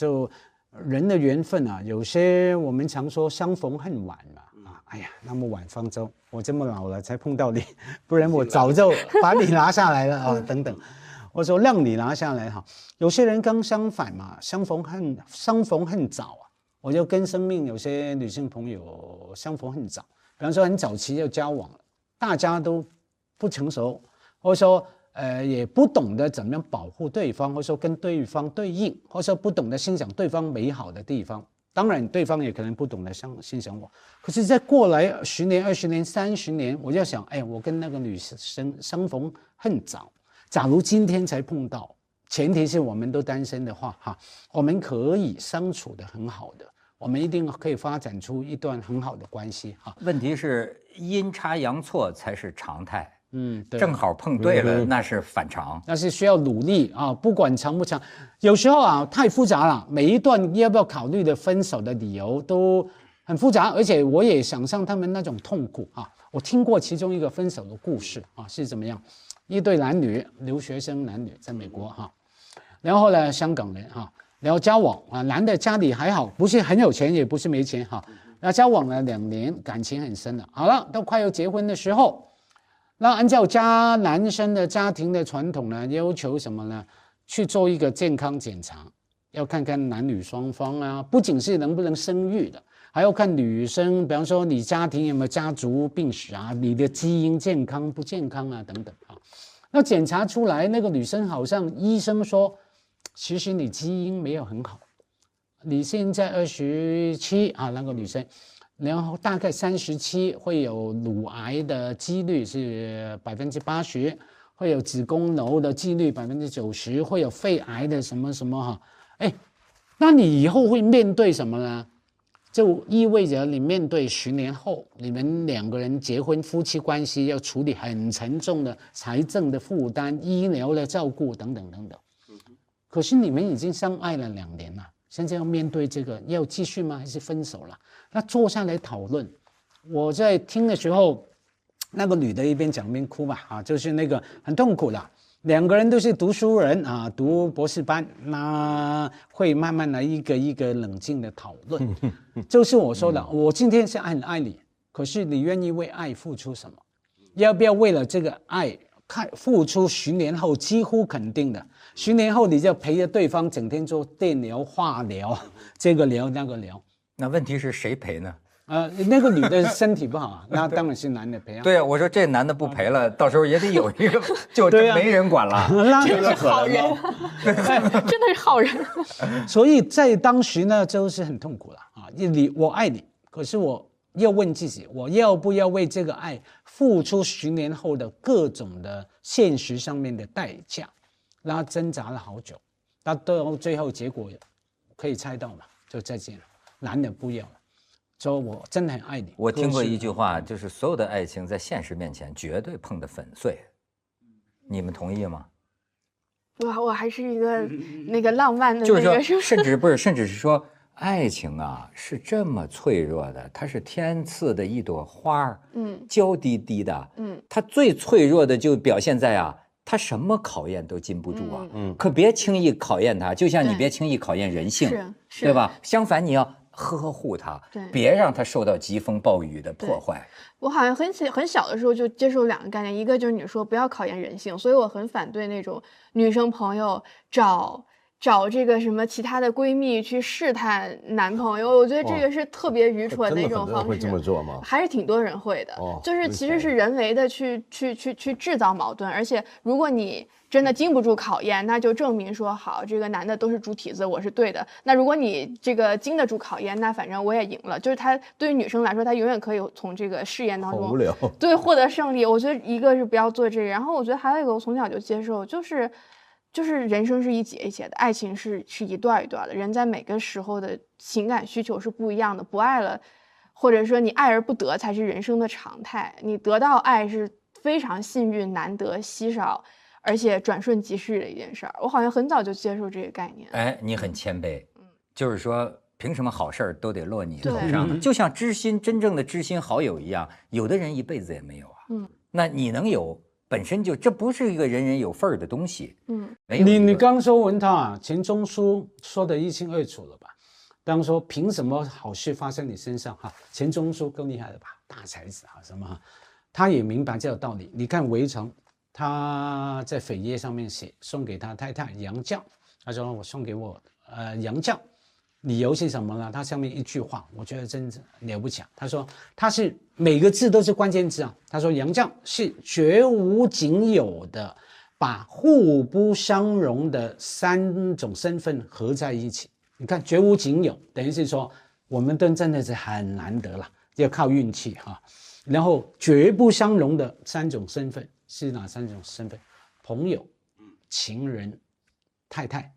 就人的缘分啊，有些我们常说相逢恨晚嘛。啊，哎呀，那么晚方舟，我这么老了才碰到你，不然我早就把你拿下来了啊，等等。我说让你拿下来哈。有些人刚相反嘛，相逢恨相逢恨早啊。我就跟生命有些女性朋友相逢恨早，比方说很早期就交往了，大家都不成熟，或者说呃也不懂得怎么样保护对方，或者说跟对方对应，或者说不懂得欣赏对方美好的地方。当然，对方也可能不懂得欣欣赏我。可是，在过来十年、二十年、三十年，我就想，哎，我跟那个女生相逢恨早。假如今天才碰到，前提是我们都单身的话，哈，我们可以相处的很好的，我们一定可以发展出一段很好的关系，哈。问题是阴差阳错才是常态，嗯，对，正好碰对了，那是反常，那是需要努力啊，不管长不长，有时候啊太复杂了，每一段要不要考虑的分手的理由都很复杂，而且我也想象他们那种痛苦啊。我听过其中一个分手的故事啊，是怎么样？一对男女，留学生男女在美国哈，然后呢，香港人哈，然后交往啊，男的家里还好，不是很有钱，也不是没钱哈，那交往了两年，感情很深了。好了，都快要结婚的时候，那按照家男生的家庭的传统呢，要求什么呢？去做一个健康检查，要看看男女双方啊，不仅是能不能生育的。还要看女生，比方说你家庭有没有家族病史啊，你的基因健康不健康啊，等等啊。那检查出来，那个女生好像医生说，其实你基因没有很好。你现在二十七啊，那个女生，然后大概三十七会有乳癌的几率是百分之八十，会有子宫瘤的几率百分之九十，会有肺癌的什么什么哈。哎，那你以后会面对什么呢？就意味着你面对十年后你们两个人结婚夫妻关系要处理很沉重的财政的负担、医疗的照顾等等等等。可是你们已经相爱了两年了，现在要面对这个，要继续吗？还是分手了？那坐下来讨论。我在听的时候，那个女的一边讲一边哭吧，啊，就是那个很痛苦的。两个人都是读书人啊，读博士班，那会慢慢的一个一个冷静的讨论。就是我说的，我今天是很爱你，可是你愿意为爱付出什么？要不要为了这个爱，看付出十年后几乎肯定的，十年后你就陪着对方整天做电疗、化疗，这个疗那个疗。那问题是谁陪呢？呃，那个女的身体不好啊，那当然是男的陪啊。对啊，我说这男的不陪了，到时候也得有一个，就没人管了。真的是好人，真的是好人。所以在当时呢，就是很痛苦了啊！你我爱你，可是我要问自己，我要不要为这个爱付出十年后的各种的现实上面的代价？那挣扎了好久，那到最后结果可以猜到嘛？就再见了，男的不要了。说我真的很爱你。我听过一句话，就是所有的爱情在现实面前绝对碰得粉碎。你们同意吗？我我还是一个那个浪漫的，就是说，甚至不是，甚至是说，爱情啊是这么脆弱的，它是天赐的一朵花儿，嗯，娇滴滴的，嗯，它最脆弱的就表现在啊，它什么考验都禁不住啊，嗯，可别轻易考验它，就像你别轻易考验人性，是，对吧？相反，你要。呵护他，对，别让他受到疾风暴雨的破坏。我好像很小很小的时候就接受两个概念，一个就是你说不要考验人性，所以我很反对那种女生朋友找找这个什么其他的闺蜜去试探男朋友，我觉得这个是特别愚蠢的一种方式。会这么做吗？还是挺多人会的，就是其实是人为的去去去去制造矛盾，而且如果你。真的经不住考验，那就证明说好，这个男的都是猪蹄子，我是对的。那如果你这个经得住考验，那反正我也赢了。就是他对于女生来说，他永远可以从这个试验当中对获得胜利。我觉得一个是不要做这个，然后我觉得还有一个，我从小就接受，就是就是人生是一节一节的，爱情是是一段一段的。人在每个时候的情感需求是不一样的，不爱了，或者说你爱而不得才是人生的常态。你得到爱是非常幸运、难得、稀少。而且转瞬即逝的一件事儿，我好像很早就接受这个概念。哎，你很谦卑，嗯，就是说，凭什么好事儿都得落你头上呢？就像知心真正的知心好友一样，有的人一辈子也没有啊。嗯，那你能有本身就这不是一个人人有份儿的东西。嗯，你你刚说文涛啊，钱钟书说的一清二楚了吧？当说凭什么好事发生你身上？哈，钱钟书更厉害的吧？大才子啊，什么？他也明白这个道理。你看围城，他在扉页上面写送给他太太杨绛，他说我送给我呃杨绛，理由是什么呢？他下面一句话，我觉得真了不起啊。他说他是每个字都是关键字啊。他说杨绛是绝无仅有的，把互不相容的三种身份合在一起。你看绝无仅有，等于是说我们都真的是很难得了，要靠运气哈。然后绝不相容的三种身份是哪三种身份？朋友、情人、太太。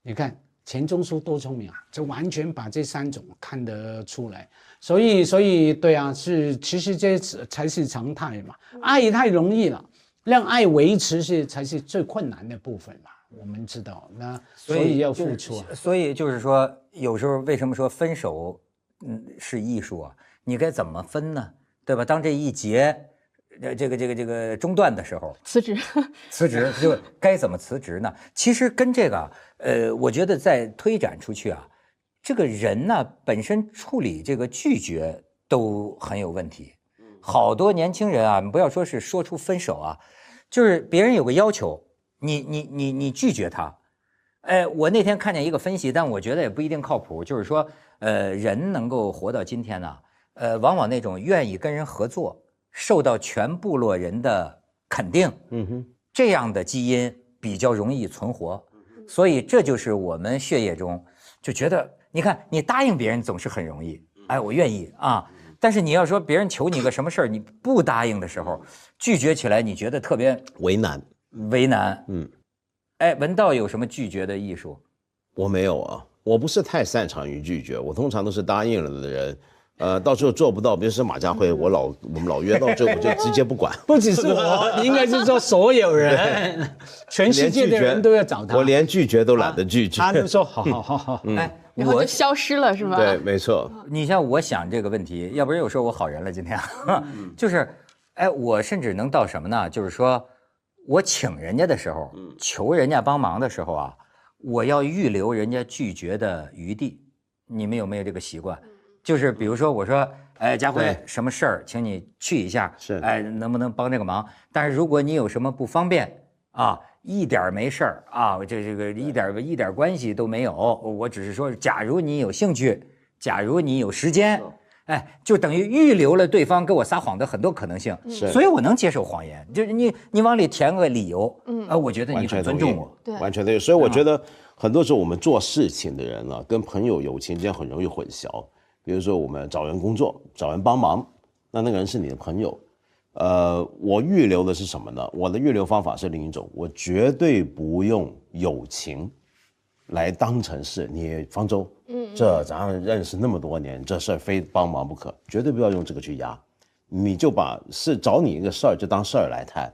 你看钱钟书多聪明啊，就完全把这三种看得出来。所以，所以对啊，是其实这才是常态嘛。爱太容易了，让爱维持是才是最困难的部分嘛。我们知道，那所以要付出啊。所以就是说，有时候为什么说分手，嗯，是艺术啊？你该怎么分呢？对吧？当这一节，呃，这个这个这个中断的时候，辞职，辞职就该怎么辞职呢？其实跟这个，呃，我觉得再推展出去啊，这个人呢本身处理这个拒绝都很有问题。好多年轻人啊，不要说是说出分手啊，就是别人有个要求。你你你你拒绝他，哎，我那天看见一个分析，但我觉得也不一定靠谱。就是说，呃，人能够活到今天呢，呃，往往那种愿意跟人合作、受到全部落人的肯定，嗯哼，这样的基因比较容易存活。所以这就是我们血液中就觉得，你看你答应别人总是很容易，哎，我愿意啊。但是你要说别人求你个什么事儿，你不答应的时候，拒绝起来你觉得特别为难。为难，嗯，哎，文道有什么拒绝的艺术？我没有啊，我不是太擅长于拒绝，我通常都是答应了的人，呃，到最后做不到，比如说马家辉，我老我们老约到最后我就直接不管。不只是我，应该是说所有人，全世界的人都要找他。我连拒绝都懒得拒绝，他就说好好好好，哎，我就消失了是吗？对，没错。你像我想这个问题，要不然又说我好人了今天，就是，哎，我甚至能到什么呢？就是说。我请人家的时候，求人家帮忙的时候啊，我要预留人家拒绝的余地。你们有没有这个习惯？就是比如说，我说，哎，家辉，什么事儿，请你去一下，是，哎，能不能帮这个忙？但是如果你有什么不方便啊，一点没事儿啊，这这个一点一点关系都没有。我只是说，假如你有兴趣，假如你有时间。哎，就等于预留了对方给我撒谎的很多可能性，是，所以我能接受谎言。就是你，你往里填个理由，嗯，啊，我觉得你很尊重我，对，完全对。所以我觉得很多时候我们做事情的人啊，跟朋友友情之间很容易混淆。比如说我们找人工作，找人帮忙，那那个人是你的朋友，呃，我预留的是什么呢？我的预留方法是另一种，我绝对不用友情。来当成是你方舟，嗯，这咱认识那么多年，这事儿非帮忙不可，绝对不要用这个去压，你就把是找你一个事儿就当事儿来谈。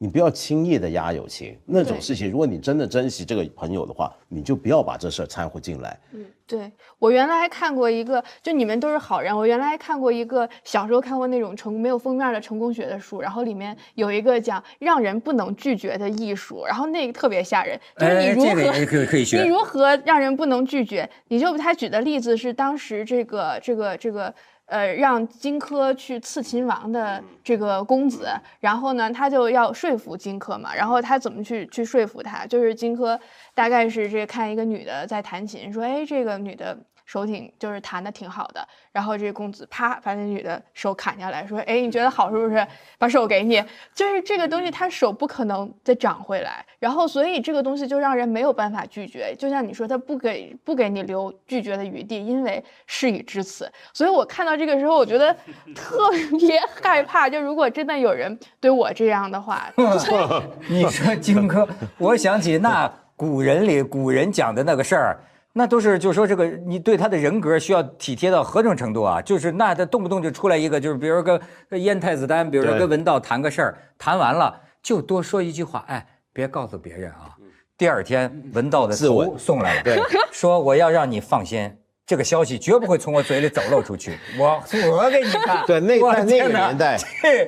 你不要轻易的压友情那种事情。如果你真的珍惜这个朋友的话，你就不要把这事儿掺和进来。嗯，对我原来还看过一个，就你们都是好人。我原来还看过一个小时候看过那种成没有封面的成功学的书，然后里面有一个讲让人不能拒绝的艺术，然后那个特别吓人，就是你如何可以可以学，你如何让人不能拒绝？你就他举的例子是当时这个这个这个。呃，让荆轲去刺秦王的这个公子，然后呢，他就要说服荆轲嘛，然后他怎么去去说服他？就是荆轲大概是这看一个女的在弹琴，说，哎，这个女的。手挺就是弹的挺好的，然后这个公子啪把那女的手砍下来，说：“哎，你觉得好是不是？把手给你。”就是这个东西，他手不可能再长回来，然后所以这个东西就让人没有办法拒绝。就像你说，他不给不给你留拒绝的余地，因为事已至此。所以我看到这个时候，我觉得 特别害怕。就如果真的有人对我这样的话，你说荆轲，我想起那古人里古人讲的那个事儿。那都是，就是说这个，你对他的人格需要体贴到何种程度啊？就是那他动不动就出来一个，就是比如跟燕太子丹，比如说跟文道谈个事儿，谈完了就多说一句话，哎，别告诉别人啊。第二天文道的头送来了，对，说我要让你放心，这个消息绝不会从我嘴里走漏出去。我我给你看，对，那在那个年代，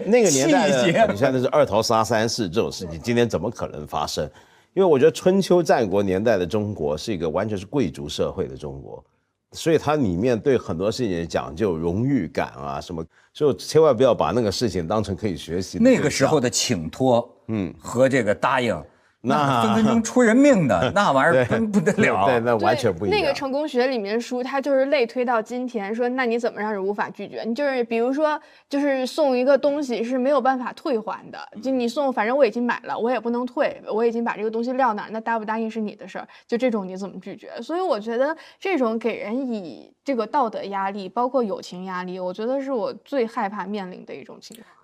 那个年代你现在是二头杀三世这种事情，今天怎么可能发生？因为我觉得春秋战国年代的中国是一个完全是贵族社会的中国，所以它里面对很多事情讲究荣誉感啊什么，所以千万不要把那个事情当成可以学习的。那个时候的请托，嗯，和这个答应，那那分分钟出人命的，那玩意儿真不得了。对，那完全不一样。那个成功学里面书，它就是类推到今天，说那你怎么让人无法拒绝？你就是比如说，就是送一个东西是没有办法退还的，就你送，反正我已经买了，我也不能退，我已经把这个东西撂那儿，那答不答应是你的事儿。就这种你怎么拒绝？所以我觉得这种给人以这个道德压力，包括友情压力，我觉得是我最害怕面临的一种情况。